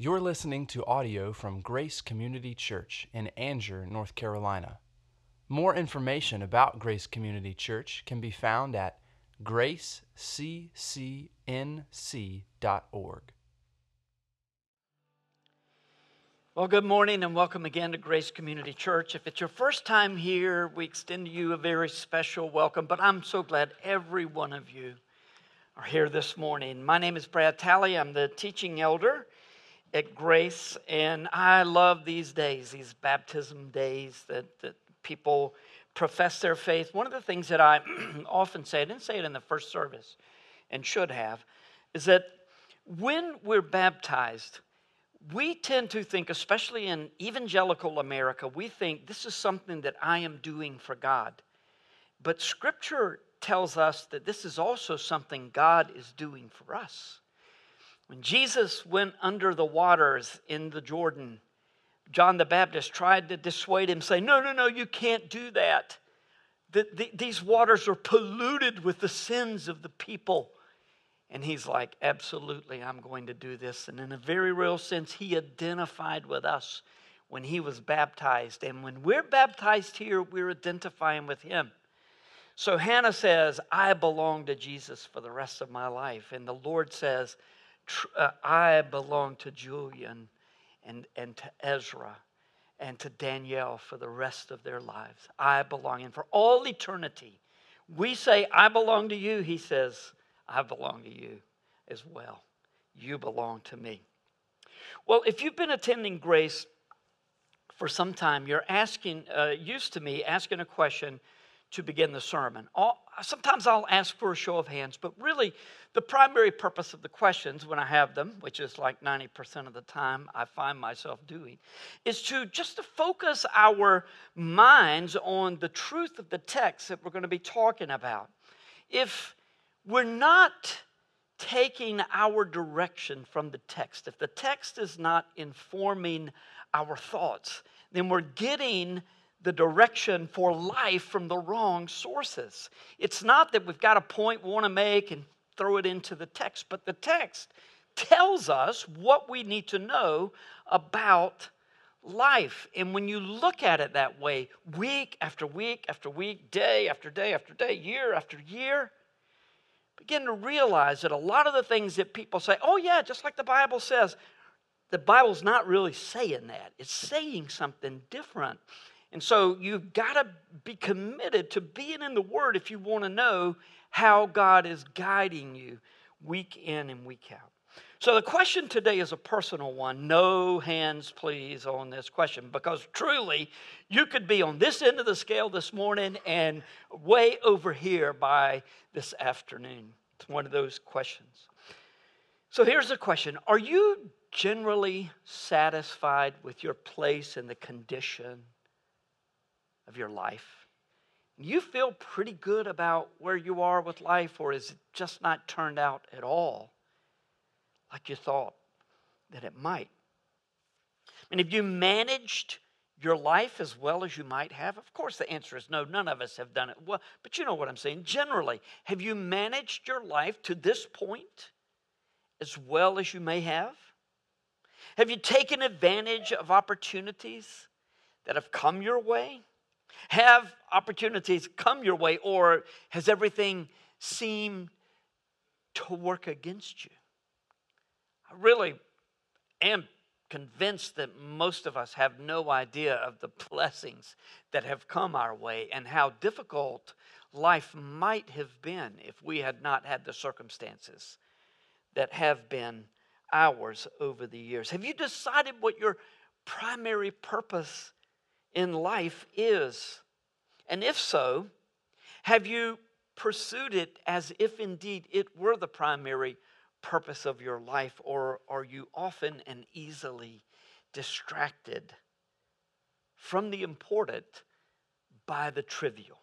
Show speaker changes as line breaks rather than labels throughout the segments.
You're listening to audio from Grace Community Church in Angier, North Carolina. More information about Grace Community Church can be found at graceccnc.org.
Well, good morning and welcome again to Grace Community Church. If it's your first time here, we extend to you a very special welcome, but I'm so glad every one of you are here this morning. My name is Brad Talley. I'm the teaching elder at Grace, and I love these days, these baptism days that, that people profess their faith. One of the things that I often say, I didn't say it in the first service and should have, is that when we're baptized, we tend to think, especially in evangelical America, we think this is something that I am doing for God. But Scripture tells us that this is also something God is doing for us. When Jesus went under the waters in the Jordan, John the Baptist tried to dissuade him, say, No, no, no, you can't do that. The, the, these waters are polluted with the sins of the people. And he's like, Absolutely, I'm going to do this. And in a very real sense, he identified with us when he was baptized. And when we're baptized here, we're identifying with him. So Hannah says, I belong to Jesus for the rest of my life. And the Lord says, uh, I belong to Julian and, and to Ezra and to Danielle for the rest of their lives. I belong. And for all eternity, we say, I belong to you. He says, I belong to you as well. You belong to me. Well, if you've been attending Grace for some time, you're asking, uh, used to me, asking a question to begin the sermon. All, sometimes I'll ask for a show of hands, but really the primary purpose of the questions when I have them, which is like 90% of the time I find myself doing, is to just to focus our minds on the truth of the text that we're going to be talking about. If we're not taking our direction from the text, if the text is not informing our thoughts, then we're getting the direction for life from the wrong sources. It's not that we've got a point we want to make and throw it into the text, but the text tells us what we need to know about life. And when you look at it that way, week after week after week, day after day after day, year after year, begin to realize that a lot of the things that people say, oh, yeah, just like the Bible says, the Bible's not really saying that. It's saying something different. And so you've got to be committed to being in the Word if you want to know how God is guiding you week in and week out. So the question today is a personal one. No hands, please, on this question, because truly you could be on this end of the scale this morning and way over here by this afternoon. It's one of those questions. So here's the question Are you generally satisfied with your place and the condition of your life? You feel pretty good about where you are with life, or is it just not turned out at all like you thought that it might? And have you managed your life as well as you might have? Of course, the answer is no, none of us have done it well. But you know what I'm saying. Generally, have you managed your life to this point as well as you may have? Have you taken advantage of opportunities that have come your way? Have opportunities come your way, or has everything seemed to work against you? I really am convinced that most of us have no idea of the blessings that have come our way and how difficult life might have been if we had not had the circumstances that have been ours over the years. Have you decided what your primary purpose in life is? And if so, have you pursued it as if indeed it were the primary purpose of your life, or are you often and easily distracted from the important by the trivial?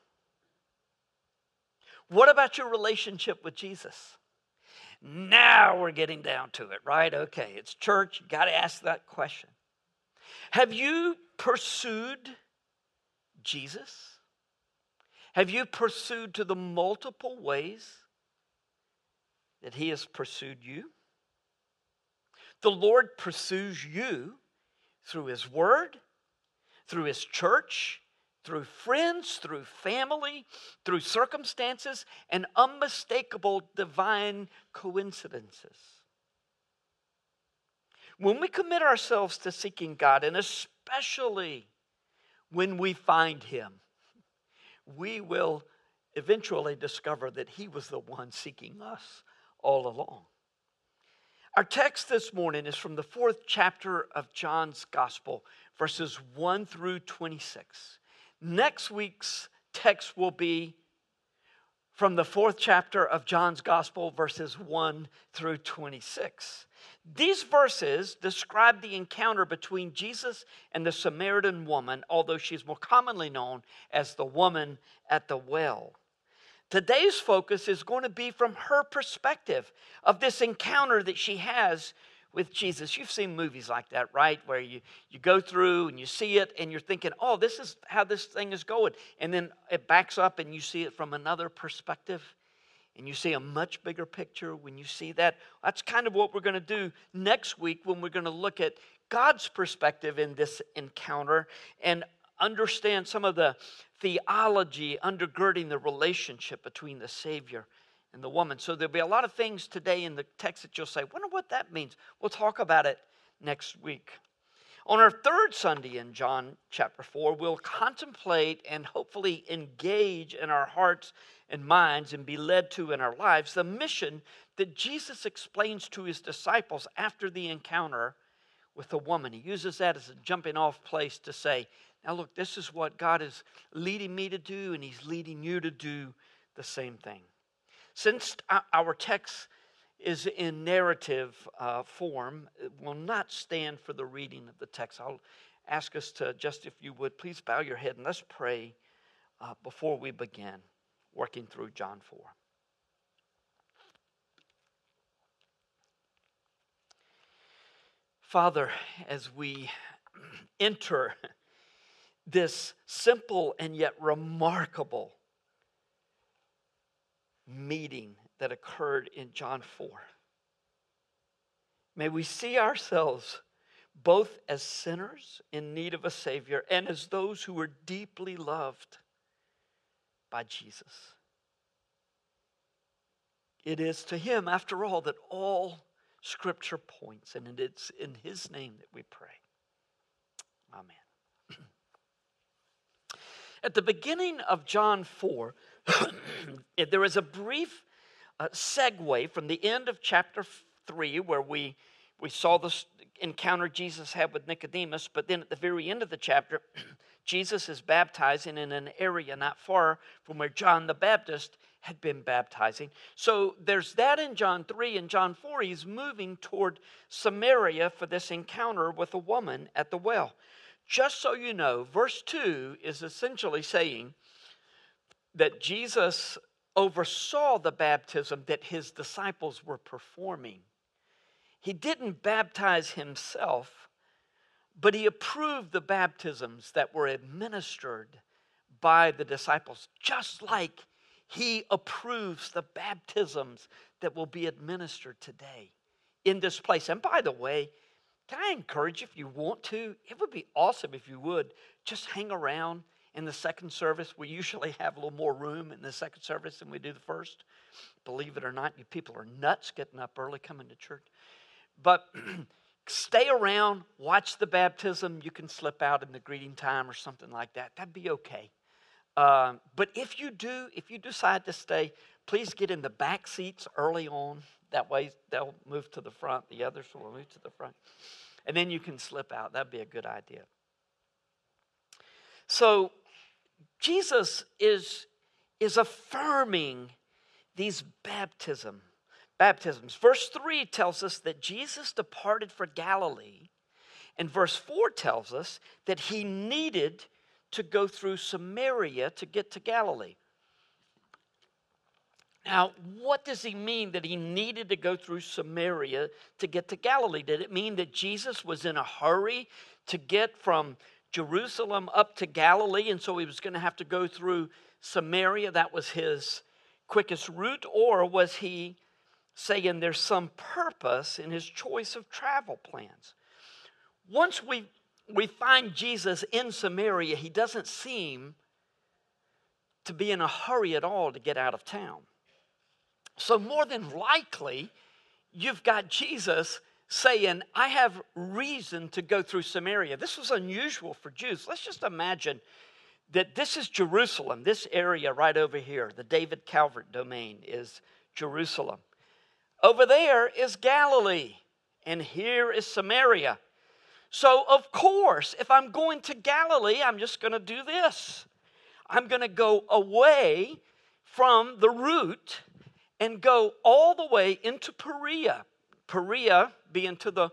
What about your relationship with Jesus? Now we're getting down to it, right? Okay, it's church. Got to ask that question. Have you pursued Jesus? Have you pursued to the multiple ways that He has pursued you? The Lord pursues you through His Word, through His church, through friends, through family, through circumstances, and unmistakable divine coincidences. When we commit ourselves to seeking God, and especially when we find Him, we will eventually discover that He was the one seeking us all along. Our text this morning is from the fourth chapter of John's Gospel, verses 1 through 26. Next week's text will be from the fourth chapter of John's Gospel, verses 1 through 26. These verses describe the encounter between Jesus and the Samaritan woman, although she's more commonly known as the woman at the well. Today's focus is going to be from her perspective of this encounter that she has with Jesus. You've seen movies like that, right? Where you, you go through and you see it and you're thinking, oh, this is how this thing is going. And then it backs up and you see it from another perspective and you see a much bigger picture when you see that. That's kind of what we're going to do next week when we're going to look at God's perspective in this encounter and understand some of the theology undergirding the relationship between the Savior and the woman. So there'll be a lot of things today in the text that you'll say, wonder what that means. We'll talk about it next week. On our third Sunday in John chapter 4, we'll contemplate and hopefully engage in our hearts and minds and be led to in our lives the mission that Jesus explains to his disciples after the encounter with the woman. He uses that as a jumping off place to say, Now, look, this is what God is leading me to do, and he's leading you to do the same thing. Since our text is in narrative uh, form, it will not stand for the reading of the text. I'll ask us to just, if you would, please bow your head and let's pray uh, before we begin working through John 4. Father, as we enter this simple and yet remarkable meeting that occurred in John 4. May we see ourselves both as sinners in need of a Savior and as those who are deeply loved by Jesus. It is to Him, after all, that all Scripture points, and it's in His name that we pray. Amen. At the beginning of John 4, there is a brief uh, segue from the end of chapter 3, where we, we saw this encounter Jesus had with Nicodemus, but then at the very end of the chapter, Jesus is baptizing in an area not far from where John the Baptist had been baptizing. So there's that in John 3. and John 4, he's moving toward Samaria for this encounter with a woman at the well. Just so you know, verse 2 is essentially saying that Jesus oversaw the baptism that his disciples were performing. He didn't baptize himself, but he approved the baptisms that were administered by the disciples, just like he approves the baptisms that will be administered today in this place. And by the way, can I encourage you if you want to? It would be awesome if you would just hang around in the second service. We usually have a little more room in the second service than we do the first. Believe it or not, you people are nuts getting up early coming to church. But stay around, watch the baptism. You can slip out in the greeting time or something like that. That'd be okay. Uh, but if you do, if you decide to stay, please get in the back seats early on. That way they'll move to the front. The others will move to the front. And then you can slip out. That'd be a good idea. So Jesus is, is affirming these baptism, baptisms. Verse 3 tells us that Jesus departed for Galilee, and verse 4 tells us that he needed to go through Samaria to get to Galilee. Now, what does he mean that he needed to go through Samaria to get to Galilee? Did it mean that Jesus was in a hurry to get from Jerusalem up to Galilee, and so he was going to have to go through Samaria. That was his quickest route, or was he saying there's some purpose in his choice of travel plans. Once we, we find Jesus in Samaria, he doesn't seem to be in a hurry at all to get out of town. So, more than likely, you've got Jesus saying, I have reason to go through Samaria. This was unusual for Jews. Let's just imagine that this is Jerusalem, this area right over here, the David Calvert domain is Jerusalem. Over there is Galilee, and here is Samaria. So, of course, if I'm going to Galilee, I'm just going to do this. I'm going to go away from the route and go all the way into Perea. Perea being to the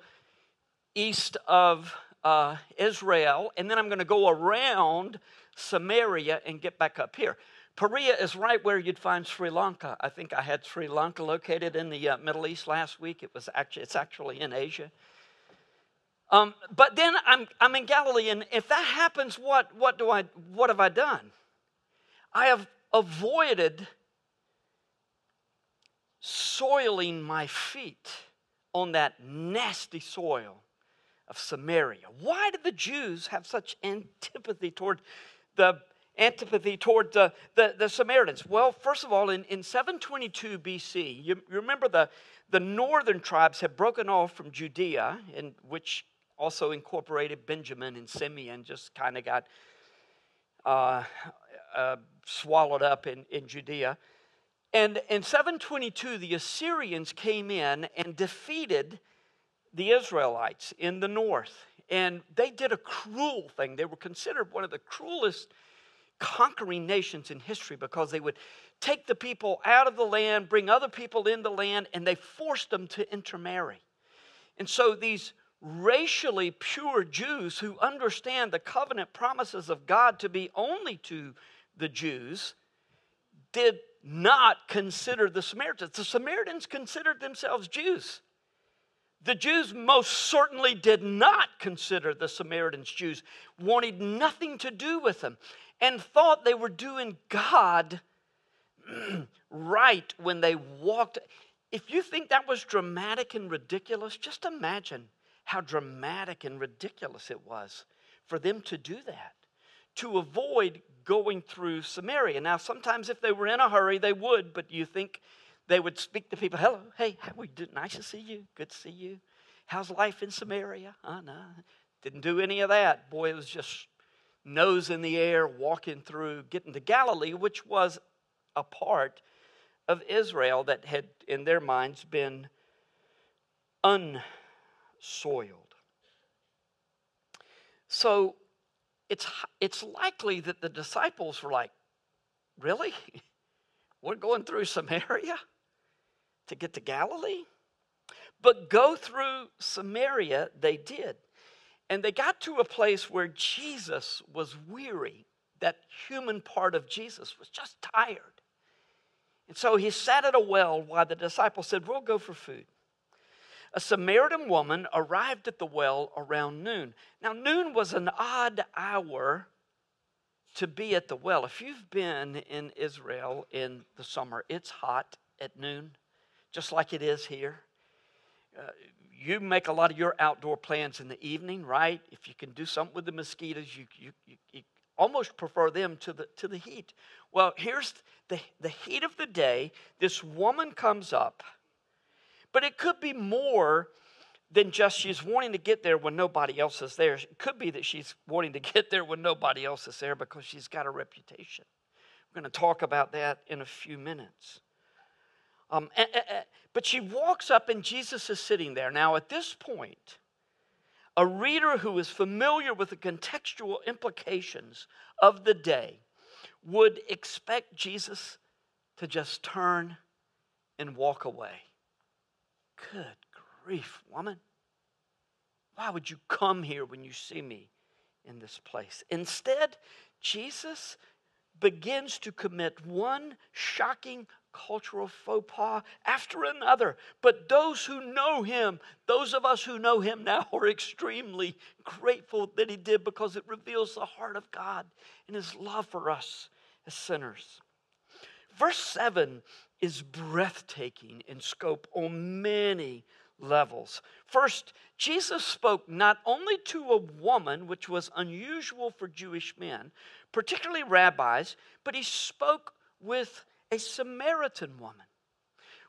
east of uh, Israel, and then I'm going to go around Samaria and get back up here. Perea is right where you'd find Sri Lanka. I think I had Sri Lanka located in the uh, Middle East last week. It was actually it's actually in Asia. Um, but then I'm I'm in Galilee, and if that happens, what what do I what have I done? I have avoided soiling my feet on that nasty soil of Samaria. Why did the Jews have such antipathy toward the antipathy toward the, the, the, Samaritans? Well, first of all, in, in 722 BC, you, you remember the, the northern tribes had broken off from Judea, in, which also incorporated Benjamin and Simeon, just kind of got uh, uh, swallowed up in, in Judea. And in 722, the Assyrians came in and defeated the Israelites in the north. And they did a cruel thing. They were considered one of the cruelest conquering nations in history because they would take the people out of the land, bring other people in the land, and they forced them to intermarry. And so these racially pure Jews who understand the covenant promises of God to be only to the Jews did not consider the Samaritans. The Samaritans considered themselves Jews. The Jews most certainly did not consider the Samaritans Jews, wanted nothing to do with them, and thought they were doing God right when they walked. If you think that was dramatic and ridiculous, just imagine how dramatic and ridiculous it was for them to do that, to avoid going through Samaria. Now, sometimes if they were in a hurry, they would, but you think they would speak to people, hello, hey, how we do? Nice to see you. Good to see you. How's life in Samaria? Uh, oh, no. Didn't do any of that. Boy, it was just nose in the air, walking through, getting to Galilee, which was a part of Israel that had, in their minds, been unsoiled. So it's, it's likely that the disciples were like, Really? We're going through Samaria to get to Galilee? But go through Samaria they did. And they got to a place where Jesus was weary. That human part of Jesus was just tired. And so he sat at a well while the disciples said, We'll go for food a Samaritan woman arrived at the well around noon. Now, noon was an odd hour to be at the well. If you've been in Israel in the summer, it's hot at noon, just like it is here. Uh, you make a lot of your outdoor plans in the evening, right? If you can do something with the mosquitoes, you, you, you, you almost prefer them to the, to the heat. Well, here's the, the heat of the day. This woman comes up but it could be more than just she's wanting to get there when nobody else is there. It could be that she's wanting to get there when nobody else is there because she's got a reputation. We're going to talk about that in a few minutes. Um, eh, eh, eh, but she walks up and Jesus is sitting there. Now, at this point, a reader who is familiar with the contextual implications of the day would expect Jesus to just turn and walk away. Good grief, woman. Why would you come here when you see me in this place? Instead, Jesus begins to commit one shocking cultural faux pas after another. But those who know him, those of us who know him now, are extremely grateful that he did because it reveals the heart of God and his love for us as sinners. Verse 7 is breathtaking in scope on many levels. First, Jesus spoke not only to a woman, which was unusual for Jewish men, particularly rabbis, but he spoke with a Samaritan woman.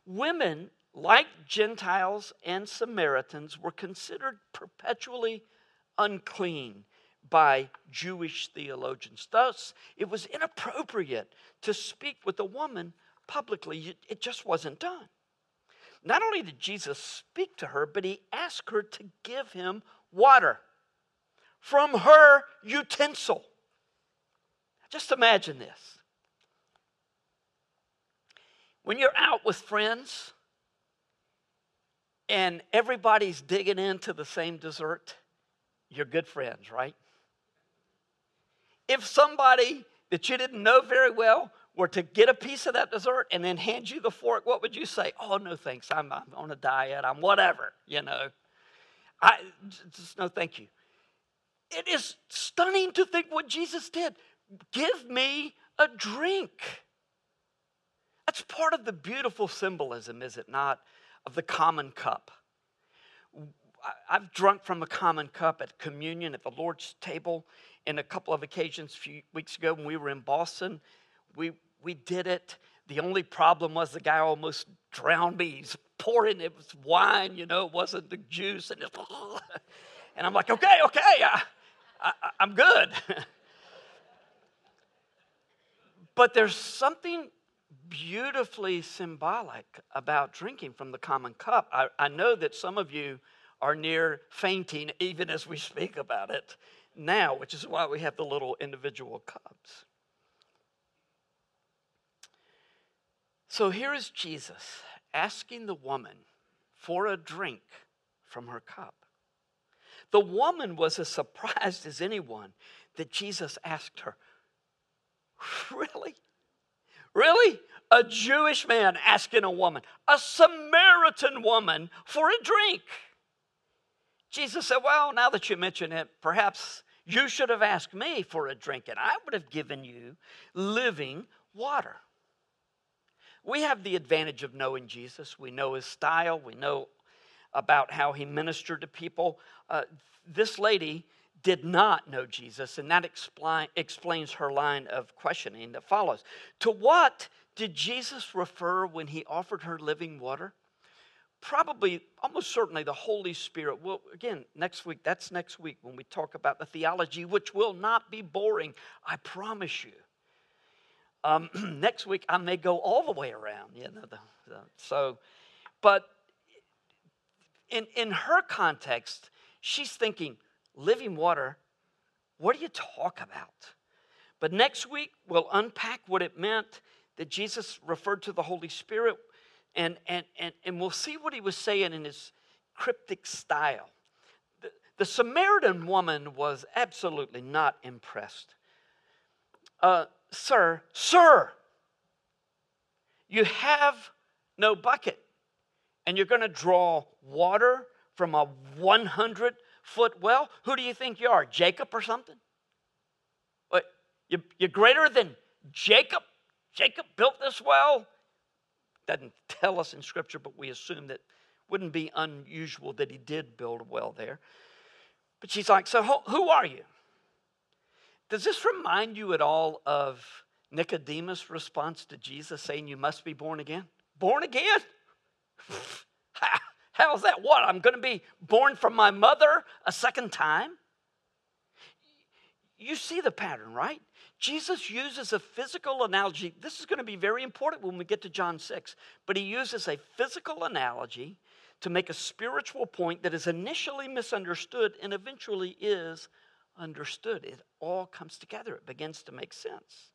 Women, like Gentiles and Samaritans, were considered perpetually unclean by Jewish theologians. Thus, it was inappropriate to speak with a woman publicly. It just wasn't done. Not only did Jesus speak to her, but he asked her to give him water from her utensil. Just imagine this. When you're out with friends and everybody's digging into the same dessert, you're good friends, right? If somebody that you didn't know very well were to get a piece of that dessert and then hand you the fork, what would you say? Oh, no, thanks. I'm, I'm on a diet. I'm whatever, you know. I just no, thank you. It is stunning to think what Jesus did. Give me a drink. That's part of the beautiful symbolism, is it not, of the common cup. I've drunk from a common cup at communion at the Lord's table in a couple of occasions a few weeks ago when we were in Boston. We, we did it. The only problem was the guy almost drowned me. He's pouring, it was wine, you know, it wasn't the juice. And, and I'm like, okay, okay, I, I, I'm good. but there's something beautifully symbolic about drinking from the common cup. I, I know that some of you are near fainting even as we speak about it now, which is why we have the little individual cups. So here is Jesus asking the woman for a drink from her cup. The woman was as surprised as anyone that Jesus asked her, Really? Really? A Jewish man asking a woman, a Samaritan woman, for a drink. Jesus said, Well, now that you mention it, perhaps you should have asked me for a drink, and I would have given you living water. We have the advantage of knowing Jesus. We know his style, we know about how he ministered to people. Uh, this lady did not know Jesus, and that explain, explains her line of questioning that follows. To what did Jesus refer when he offered her living water? Probably, almost certainly, the Holy Spirit. Well, again, next week, that's next week when we talk about the theology, which will not be boring, I promise you. Um, next week, I may go all the way around. You know, the, the, so, but in, in her context, she's thinking, living water, what do you talk about? But next week, we'll unpack what it meant that Jesus referred to the Holy Spirit, and, and, and, and we'll see what he was saying in his cryptic style. The, the Samaritan woman was absolutely not impressed. Uh, Sir, Sir, you have no bucket, and you're going to draw water from a 100 foot well? Who do you think you are, Jacob or something? What, you, you're greater than Jacob? Jacob built this well? Doesn't tell us in Scripture, but we assume that wouldn't be unusual that he did build a well there. But she's like, So who are you? Does this remind you at all of Nicodemus' response to Jesus saying, You must be born again? Born again? How's that? What? I'm going to be born from my mother a second time? You see the pattern, right? Jesus uses a physical analogy. This is going to be very important when we get to John 6, but he uses a physical analogy to make a spiritual point that is initially misunderstood and eventually is understood. It all comes together, it begins to make sense.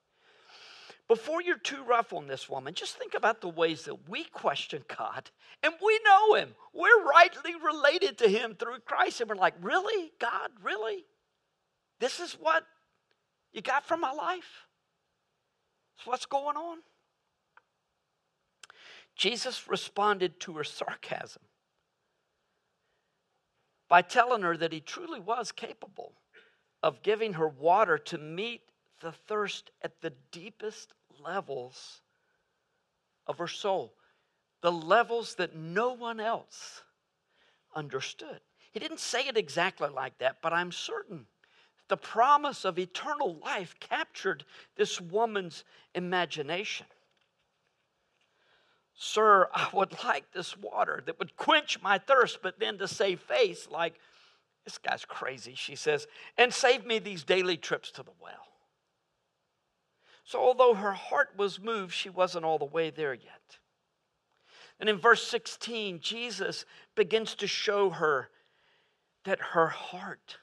Before you're too rough on this woman, just think about the ways that we question God and we know Him. We're rightly related to Him through Christ. And we're like, really? God, really? This is what you got from my life? What's going on? Jesus responded to her sarcasm by telling her that he truly was capable of giving her water to meet the thirst at the deepest levels of her soul, the levels that no one else understood. He didn't say it exactly like that, but I'm certain the promise of eternal life captured this woman's imagination. Sir, I would like this water that would quench my thirst, but then to save face, like, this guy's crazy, she says, and save me these daily trips to the well. So, although her heart was moved, she wasn't all the way there yet. And in verse 16, Jesus begins to show her that her heart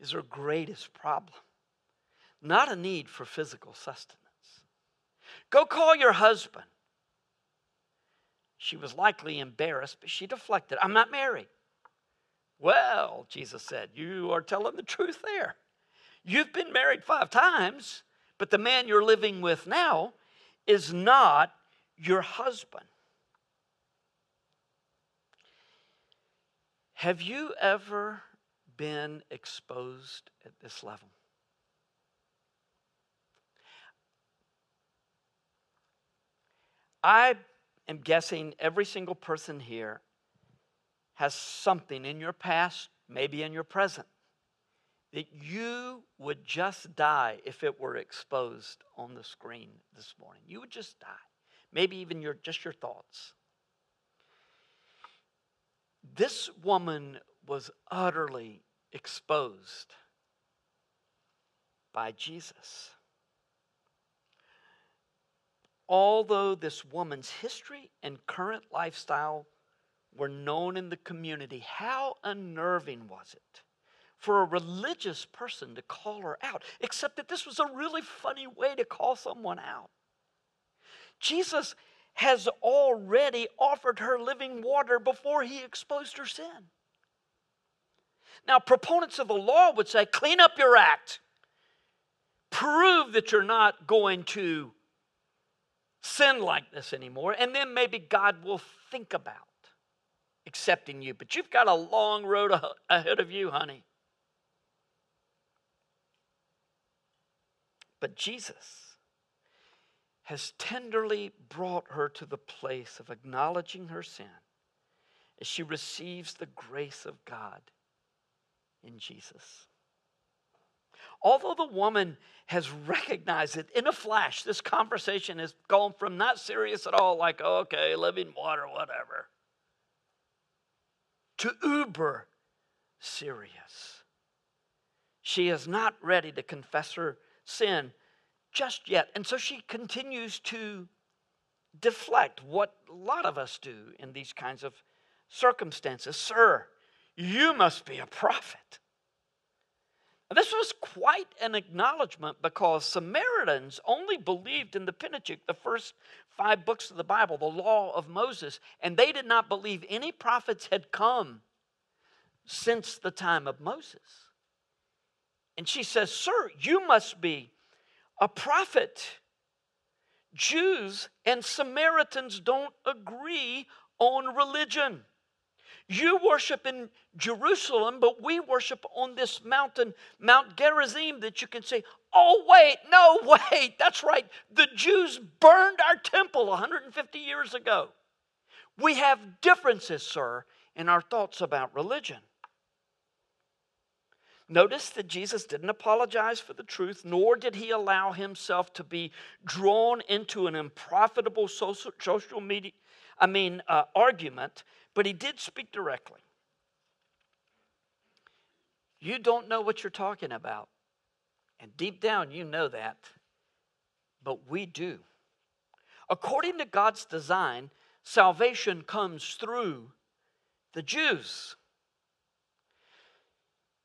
is her greatest problem, not a need for physical sustenance. Go call your husband. She was likely embarrassed, but she deflected. I'm not married. Well, Jesus said, you are telling the truth there. You've been married five times, but the man you're living with now is not your husband. Have you ever been exposed at this level? I am guessing every single person here has something in your past, maybe in your present, that you would just die if it were exposed on the screen this morning. You would just die. Maybe even your just your thoughts. This woman was utterly exposed by Jesus. Although this woman's history and current lifestyle were known in the community, how unnerving was it for a religious person to call her out? Except that this was a really funny way to call someone out. Jesus has already offered her living water before he exposed her sin. Now, proponents of the law would say, clean up your act. Prove that you're not going to sin like this anymore, and then maybe God will think about accepting you. But you've got a long road ahead of you, honey. But Jesus has tenderly brought her to the place of acknowledging her sin as she receives the grace of God in Jesus. Although the woman has recognized it in a flash, this conversation has gone from not serious at all, like, oh, okay, living water, whatever, to uber serious. She is not ready to confess her sin just yet. And so she continues to deflect what a lot of us do in these kinds of circumstances. Sir, you must be a prophet. this was quite an acknowledgement because Samaritans only believed in the Pentateuch, the first five books of the Bible, the law of Moses, and they did not believe any prophets had come since the time of Moses. And she says, Sir, you must be a prophet. Jews and Samaritans don't agree on religion. You worship in Jerusalem, but we worship on this mountain, Mount Gerizim, that you can say, oh, wait, no, wait, that's right. The Jews burned our temple 150 years ago. We have differences, sir, in our thoughts about religion. Notice that Jesus didn't apologize for the truth, nor did he allow himself to be drawn into an unprofitable social, social media, I mean, uh, argument, but he did speak directly. You don't know what you're talking about. And deep down, you know that. But we do. According to God's design, salvation comes through the Jews.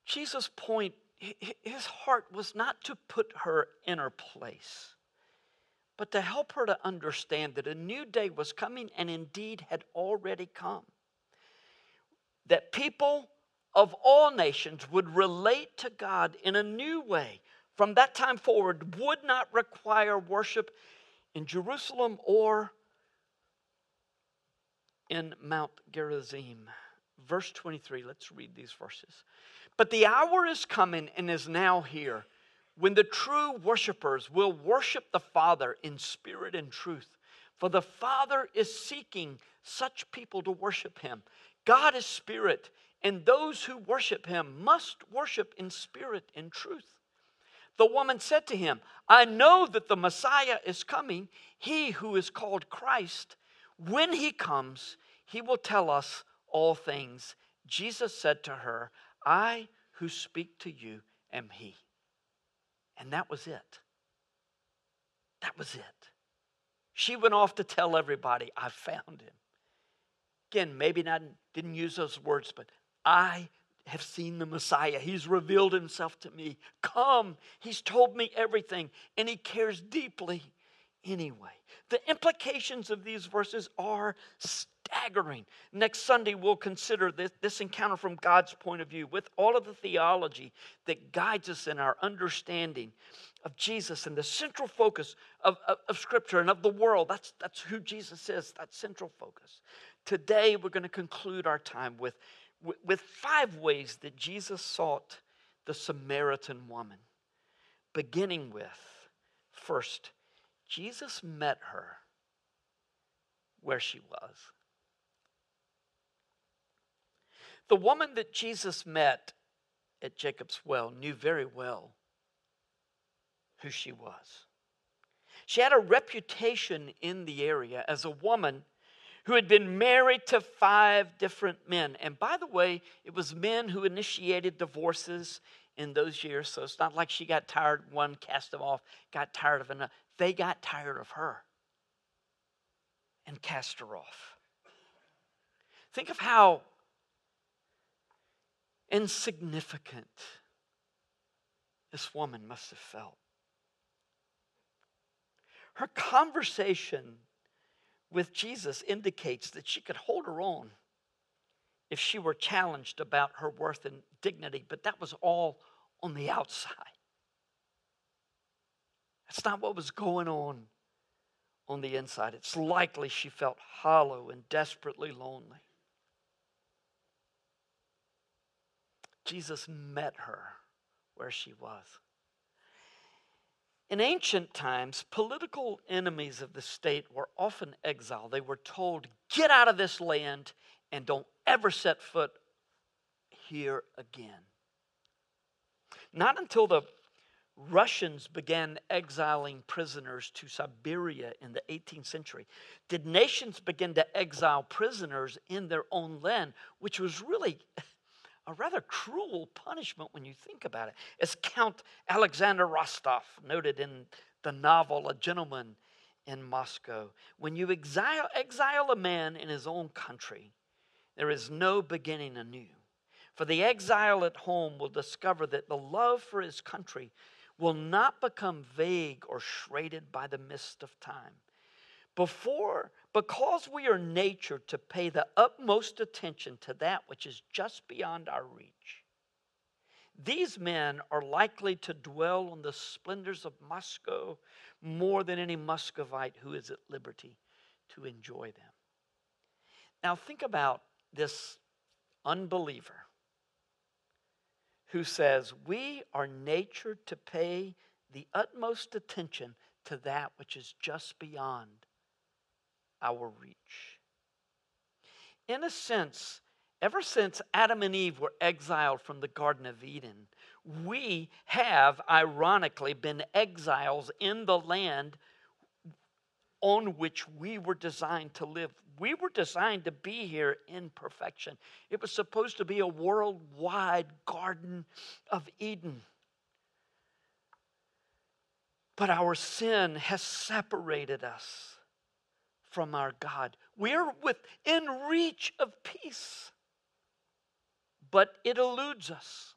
Jesus' point, his heart was not to put her in her place, but to help her to understand that a new day was coming and indeed had already come. That people of all nations would relate to God in a new way from that time forward, would not require worship in Jerusalem or in Mount Gerizim. Verse 23, let's read these verses. But the hour is coming and is now here when the true worshipers will worship the Father in spirit and truth. For the Father is seeking such people to worship him. God is spirit, and those who worship him must worship in spirit and truth. The woman said to him, I know that the Messiah is coming, he who is called Christ. When he comes, he will tell us all things. Jesus said to her, I who speak to you am he. And that was it. That was it. She went off to tell everybody, I found him. Again, maybe not didn't use those words, but I have seen the Messiah. He's revealed himself to me. Come, he's told me everything, and he cares deeply anyway. The implications of these verses are staggering. Next Sunday, we'll consider this, this encounter from God's point of view with all of the theology that guides us in our understanding of Jesus and the central focus of, of, of, Scripture and of the world. That's, that's who Jesus is, that central focus. Today, we're going to conclude our time with, with, five ways that Jesus sought the Samaritan woman, beginning with first, Jesus met her where she was. The woman that Jesus met at Jacob's well knew very well who she was. She had a reputation in the area as a woman who had been married to five different men. And by the way, it was men who initiated divorces in those years. So it's not like she got tired, one cast them off, got tired of another. They got tired of her and cast her off. Think of how insignificant this woman must have felt. Her conversation with Jesus indicates that she could hold her own if she were challenged about her worth and dignity, but that was all on the outside. That's not what was going on on the inside. It's likely she felt hollow and desperately lonely. Jesus met her where she was. In ancient times, political enemies of the state were often exiled. They were told, get out of this land and don't ever set foot here again. Not until the Russians began exiling prisoners to Siberia in the 18th century did nations begin to exile prisoners in their own land, which was really a rather cruel punishment when you think about it. As Count Alexander Rostov noted in the novel A Gentleman in Moscow, when you exile, exile a man in his own country, there is no beginning anew. For the exile at home will discover that the love for his country will not become vague or shredded by the mist of time. Before, because we are natured to pay the utmost attention to that which is just beyond our reach, these men are likely to dwell on the splendors of Moscow more than any Muscovite who is at liberty to enjoy them. Now, think about this unbeliever who says, We are natured to pay the utmost attention to that which is just beyond our reach. In a sense, ever since Adam and Eve were exiled from the Garden of Eden, we have, ironically, been exiles in the land on which we were designed to live. We were designed to be here in perfection. It was supposed to be a worldwide Garden of Eden. But our sin has separated us from our God. We're within reach of peace, but it eludes us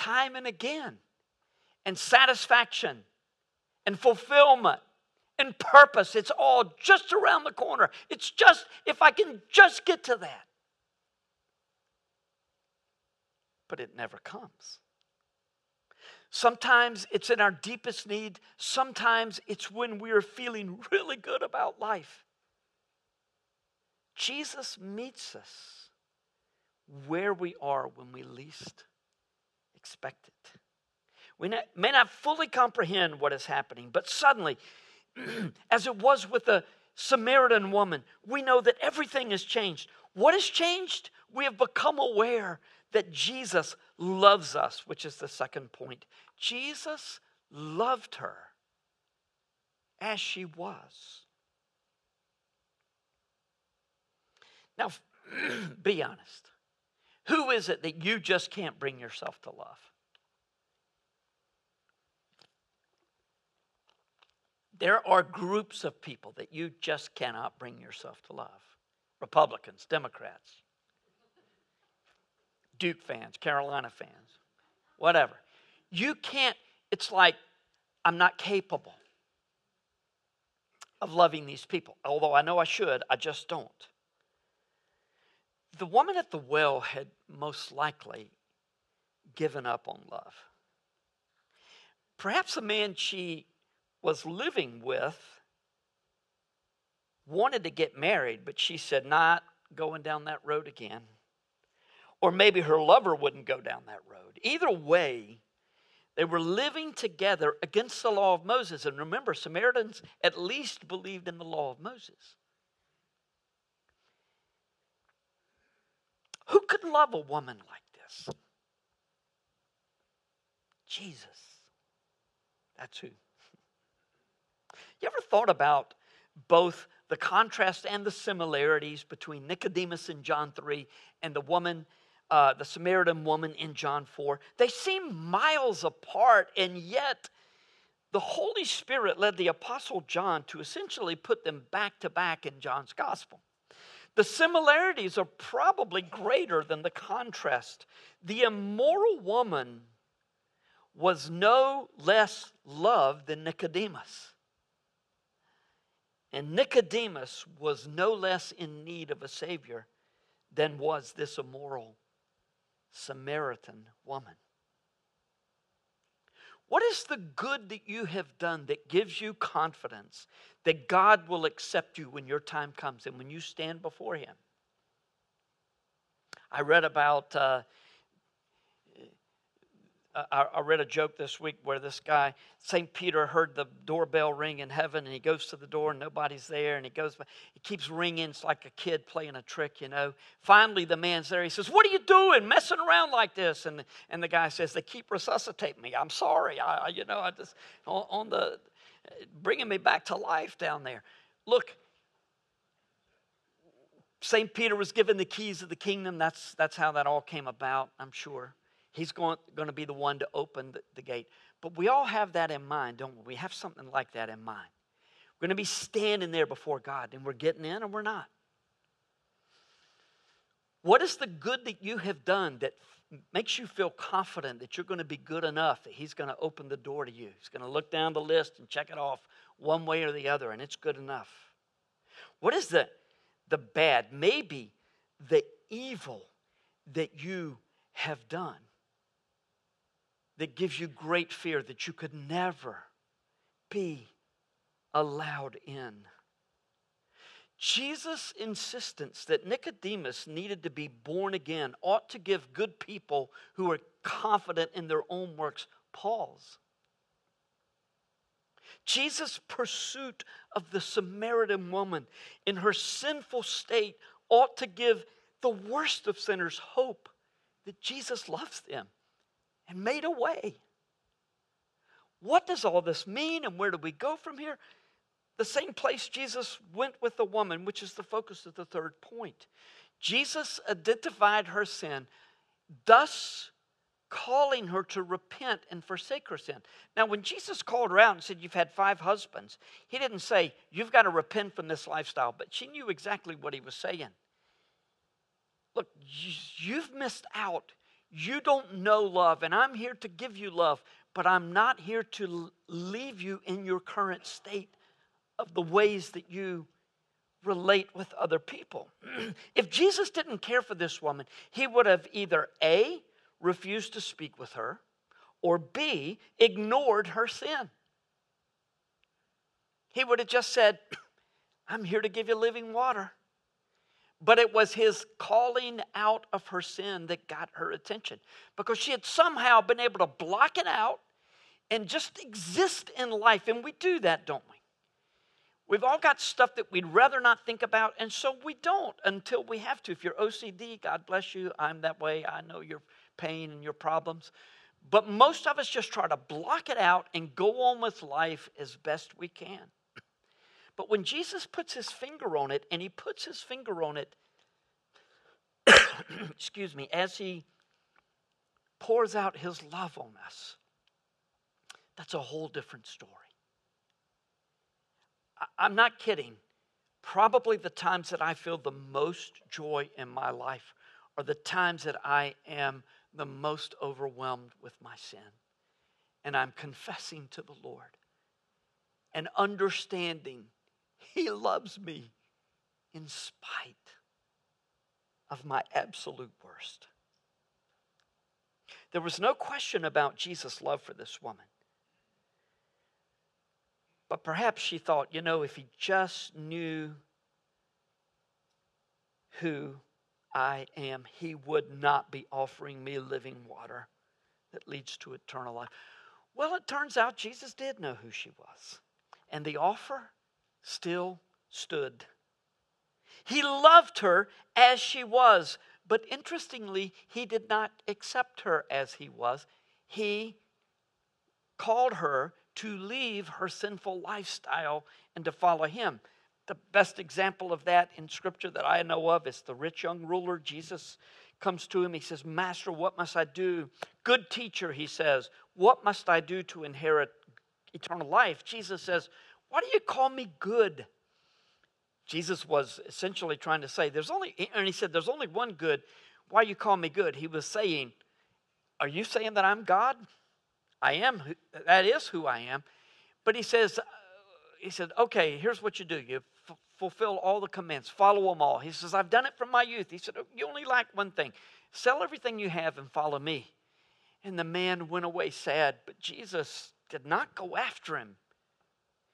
time and again. And satisfaction and fulfillment and purpose, it's all just around the corner. It's just, if I can just get to that. But it never comes. Sometimes it's in our deepest need. Sometimes it's when we are feeling really good about life. Jesus meets us where we are when we least expect it. We may not fully comprehend what is happening, but suddenly as it was with the Samaritan woman, we know that everything has changed. What has changed? We have become aware that Jesus loves us, which is the second point. Jesus loved her as she was. Now, be honest. Who is it that you just can't bring yourself to love? There are groups of people that you just cannot bring yourself to love Republicans, Democrats, Duke fans, Carolina fans, whatever. You can't, it's like, I'm not capable of loving these people. Although I know I should, I just don't. The woman at the well had most likely given up on love. Perhaps the man she was living with wanted to get married, but she said, Not going down that road again. Or maybe her lover wouldn't go down that road. Either way, they were living together against the law of Moses. And remember, Samaritans at least believed in the law of Moses. Who could love a woman like this? Jesus. That's who. You ever thought about both the contrast and the similarities between Nicodemus in John 3 and the woman, uh, the Samaritan woman in John 4? They seem miles apart, and yet the Holy Spirit led the Apostle John to essentially put them back to back in John's Gospel. The similarities are probably greater than the contrast. The immoral woman was no less loved than Nicodemus. And Nicodemus was no less in need of a Savior than was this immoral Samaritan woman. What is the good that you have done that gives you confidence that God will accept you when your time comes and when you stand before Him? I read about uh, I, I, read a joke this week where this guy, St. Peter, heard the doorbell ring in heaven and he goes to the door and nobody's there and he goes, he keeps ringing. It's like a kid playing a trick, you know. Finally, the man's there. He says, What are you doing messing around like this? And, and the guy says, They keep resuscitating me. I'm sorry. I, you know, I just, on, on the, bringing me back to life down there. Look, St. Peter was given the keys of the kingdom. That's, that's how that all came about, I'm sure. He's going, going to be the one to open the, the gate. But we all have that in mind, don't we? We have something like that in mind. We're going to be standing there before God, and we're getting in or we're not. What is the good that you have done that makes you feel confident that you're going to be good enough, that He's going to open the door to you? He's going to look down the list and check it off one way or the other, and it's good enough. What is the, the bad, maybe the evil that you have done? That gives you great fear that you could never be allowed in. Jesus' insistence that Nicodemus needed to be born again ought to give good people who are confident in their own works pause. Jesus' pursuit of the Samaritan woman in her sinful state ought to give the worst of sinners hope that Jesus loves them and made a way. What does all this mean and where do we go from here? The same place Jesus went with the woman, which is the focus of the third point. Jesus identified her sin, thus calling her to repent and forsake her sin. Now, when Jesus called her out and said, You've had five husbands, he didn't say, You've got to repent from this lifestyle, but she knew exactly what he was saying. Look, you've missed out you don't know love, and I'm here to give you love, but I'm not here to leave you in your current state of the ways that you relate with other people. if Jesus didn't care for this woman, he would have either A, refused to speak with her, or B, ignored her sin. He would have just said, I'm here to give you living water. But it was his calling out of her sin that got her attention because she had somehow been able to block it out and just exist in life. And we do that, don't we? We've all got stuff that we'd rather not think about, and so we don't until we have to. If you're OCD, God bless you. I'm that way. I know your pain and your problems. But most of us just try to block it out and go on with life as best we can. But when Jesus puts his finger on it, and he puts his finger on it, excuse me, as he pours out his love on us, that's a whole different story. I'm not kidding. Probably the times that I feel the most joy in my life are the times that I am the most overwhelmed with my sin. And I'm confessing to the Lord and understanding He loves me in spite of my absolute worst. There was no question about Jesus' love for this woman. But perhaps she thought, you know, if he just knew who I am, he would not be offering me living water that leads to eternal life. Well, it turns out Jesus did know who she was, and the offer still stood. He loved her as she was, but interestingly, he did not accept her as he was. He called her to leave her sinful lifestyle and to follow him. The best example of that in scripture that I know of is the rich young ruler. Jesus comes to him. He says, Master, what must I do? Good teacher, he says, what must I do to inherit eternal life? Jesus says, Why do you call me good? Jesus was essentially trying to say, There's only, and he said, There's only one good. Why you call me good? He was saying, Are you saying that I'm God? I am, that is who I am. But he says, uh, he said, okay, here's what you do. You f- fulfill all the commands, follow them all. He says, I've done it from my youth. He said, oh, you only lack one thing. Sell everything you have and follow me. And the man went away sad, but Jesus did not go after him.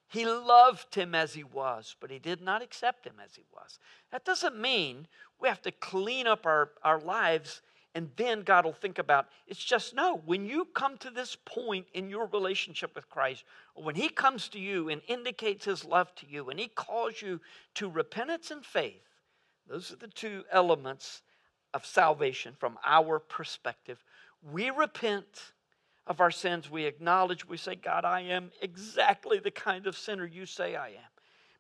He loved him as he was, but he did not accept him as he was. That doesn't mean we have to clean up our, our lives and then God will think about it's just no. When you come to this point in your relationship with Christ, when He comes to you and indicates His love to you, and He calls you to repentance and faith, those are the two elements of salvation from our perspective. We repent of our sins, we acknowledge, we say, God, I am exactly the kind of sinner you say I am.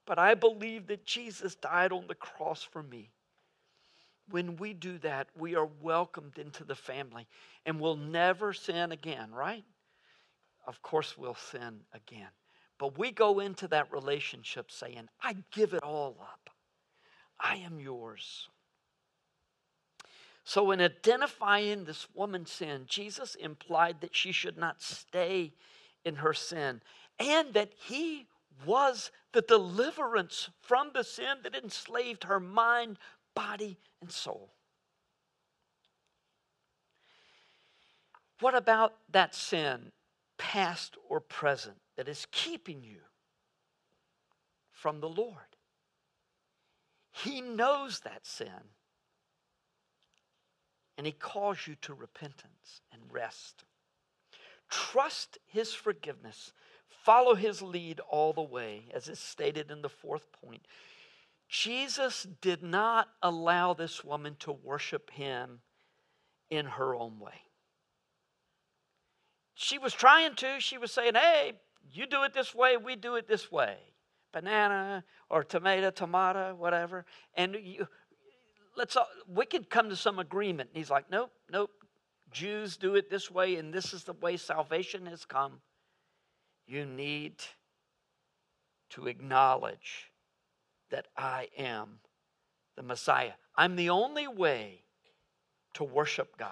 But I believe that Jesus died on the cross for me when we do that, we are welcomed into the family and we'll never sin again, right? Of course, we'll sin again. But we go into that relationship saying, I give it all up. I am yours. So, in identifying this woman's sin, Jesus implied that she should not stay in her sin and that he was the deliverance from the sin that enslaved her mind, body, and soul. What about that sin, past or present, that is keeping you from the Lord? He knows that sin, and He calls you to repentance and rest. Trust His forgiveness. Follow His lead all the way, as is stated in the fourth point. Jesus did not allow this woman to worship him in her own way. She was trying to. She was saying, hey, you do it this way, we do it this way. Banana or tomato, tomato, whatever. And you, let's all, we could come to some agreement. And he's like, nope, nope. Jews do it this way, and this is the way salvation has come. You need to acknowledge that I am the Messiah. I'm the only way to worship God.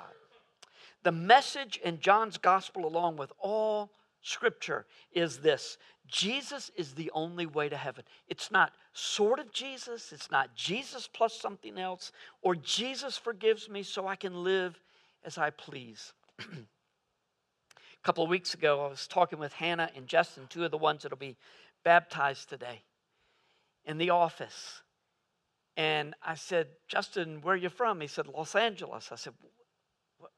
The message in John's gospel, along with all scripture, is this Jesus is the only way to heaven. It's not sort of Jesus, it's not Jesus plus something else, or Jesus forgives me so I can live as I please. A couple of weeks ago, I was talking with Hannah and Justin, two of the ones that'll be baptized today in the office. And I said, Justin, where are you from? He said, Los Angeles. I said, what,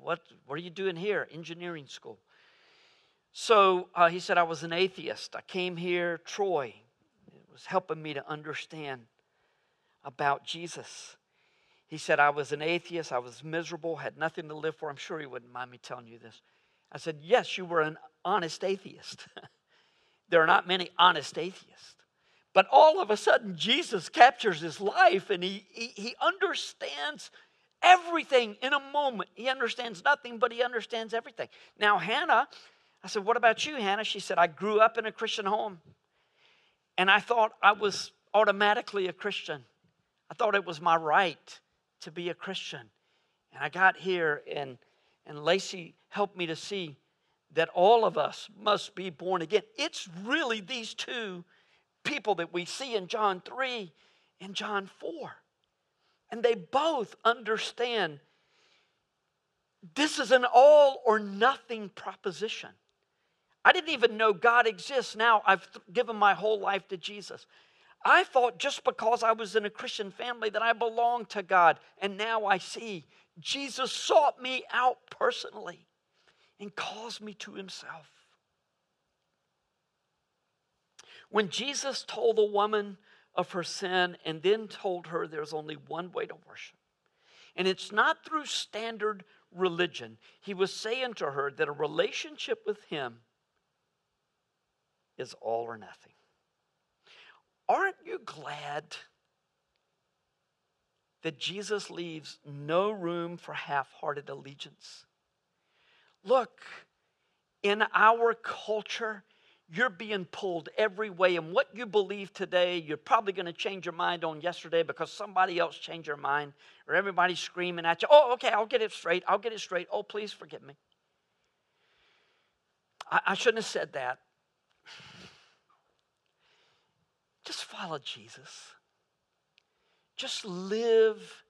what, what are you doing here? Engineering school. So uh, he said, I was an atheist. I came here, Troy, It was helping me to understand about Jesus. He said, I was an atheist, I was miserable, had nothing to live for. I'm sure he wouldn't mind me telling you this. I said, Yes, you were an honest atheist. there are not many honest atheists. But all of a sudden, Jesus captures his life and he, he, he understands everything in a moment. He understands nothing, but he understands everything. Now, Hannah, I said, What about you, Hannah? She said, I grew up in a Christian home. And I thought I was automatically a Christian. I thought it was my right to be a Christian. And I got here, and, and Lacey helped me to see that all of us must be born again. It's really these two people that we see in John 3 and John 4. And they both understand this is an all or nothing proposition. I didn't even know God exists. Now I've given my whole life to Jesus. I thought just because I was in a Christian family that I belonged to God. And now I see Jesus sought me out personally and calls me to himself. When Jesus told the woman of her sin and then told her there's only one way to worship, and it's not through standard religion, he was saying to her that a relationship with him is all or nothing. Aren't you glad that Jesus leaves no room for half hearted allegiance? Look, in our culture, you're being pulled every way. And what you believe today, you're probably going to change your mind on yesterday because somebody else changed your mind or everybody's screaming at you. Oh, okay, I'll get it straight. I'll get it straight. Oh, please forgive me. I, I shouldn't have said that. Just follow Jesus. Just live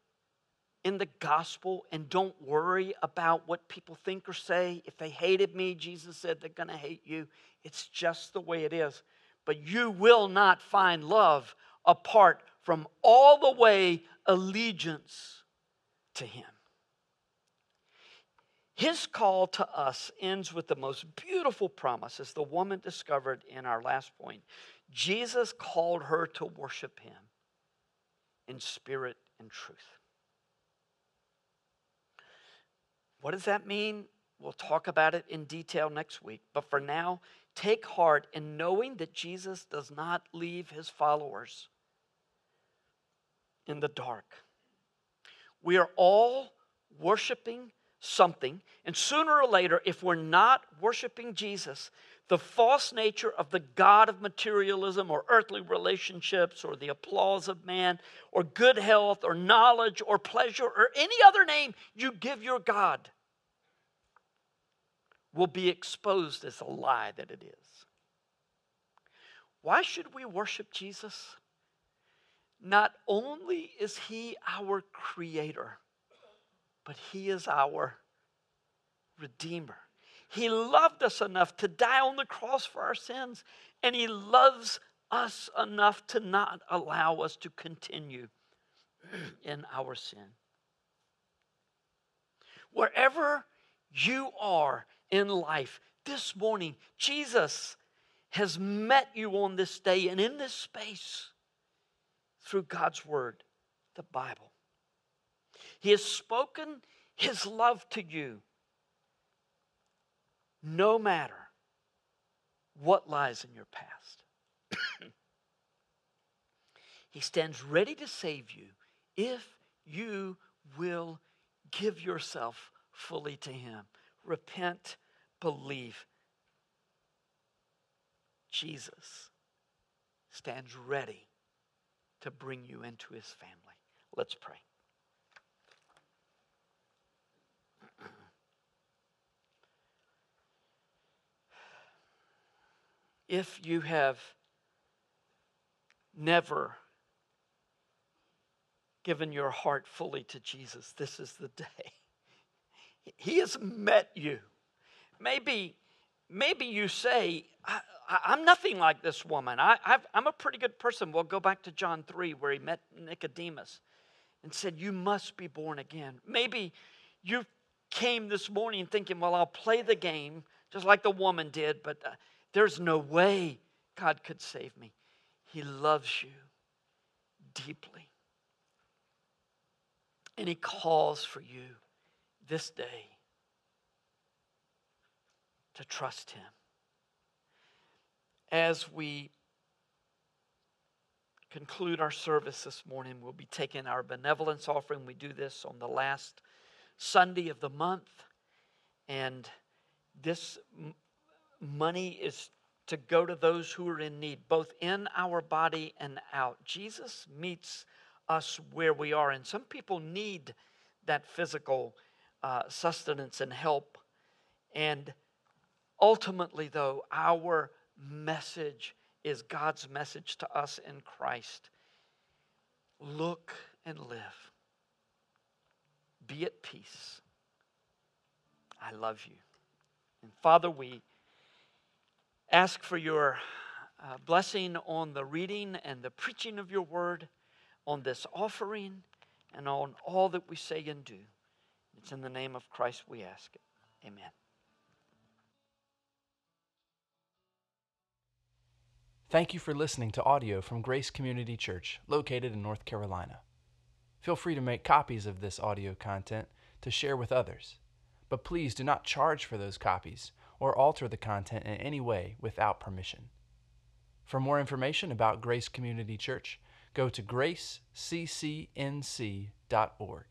in the gospel and don't worry about what people think or say. If they hated me, Jesus said they're going to hate you. It's just the way it is. But you will not find love apart from all the way allegiance to Him. His call to us ends with the most beautiful promise, as the woman discovered in our last point. Jesus called her to worship him in spirit and truth. What does that mean? We'll talk about it in detail next week. But for now, take heart in knowing that Jesus does not leave his followers in the dark. We are all worshiping something, and sooner or later, if we're not worshiping Jesus, the false nature of the God of materialism or earthly relationships or the applause of man or good health or knowledge or pleasure or any other name you give your God will be exposed as a lie that it is. Why should we worship Jesus? Not only is he our creator, but he is our redeemer. He loved us enough to die on the cross for our sins, and He loves us enough to not allow us to continue in our sin. Wherever you are in life, this morning, Jesus has met you on this day and in this space through God's Word, the Bible. He has spoken His love to you no matter what lies in your past. he stands ready to save you if you will give yourself fully to Him. Repent, believe. Jesus stands ready to bring you into His family. Let's pray. If you have never given your heart fully to Jesus, this is the day. He has met you. Maybe, maybe you say, I, am nothing like this woman. I, am a pretty good person. We'll go back to John 3 where he met Nicodemus and said, You must be born again. Maybe you came this morning thinking, Well, I'll play the game just like the woman did, but. Uh, there's no way God could save me. He loves you deeply. And He calls for you this day to trust Him. As we conclude our service this morning, we'll be taking our benevolence offering. We do this on the last Sunday of the month. And this money is to go to those who are in need, both in our body and out. Jesus meets us where we are. And some people need that physical uh, sustenance and help. And ultimately, though, our message is God's message to us in Christ. Look and live. Be at peace. I love you. And Father, we ask for your uh, blessing on the reading and the preaching of your word, on this offering, and on all that we say and do. It's in the name of Christ we ask it. Amen.
Thank you for listening to audio from Grace Community Church, located in North Carolina. Feel free to make copies of this audio content to share with others, but please do not charge for those copies or alter the content in any way without permission. For more information about Grace Community Church, go to graceccnc.org.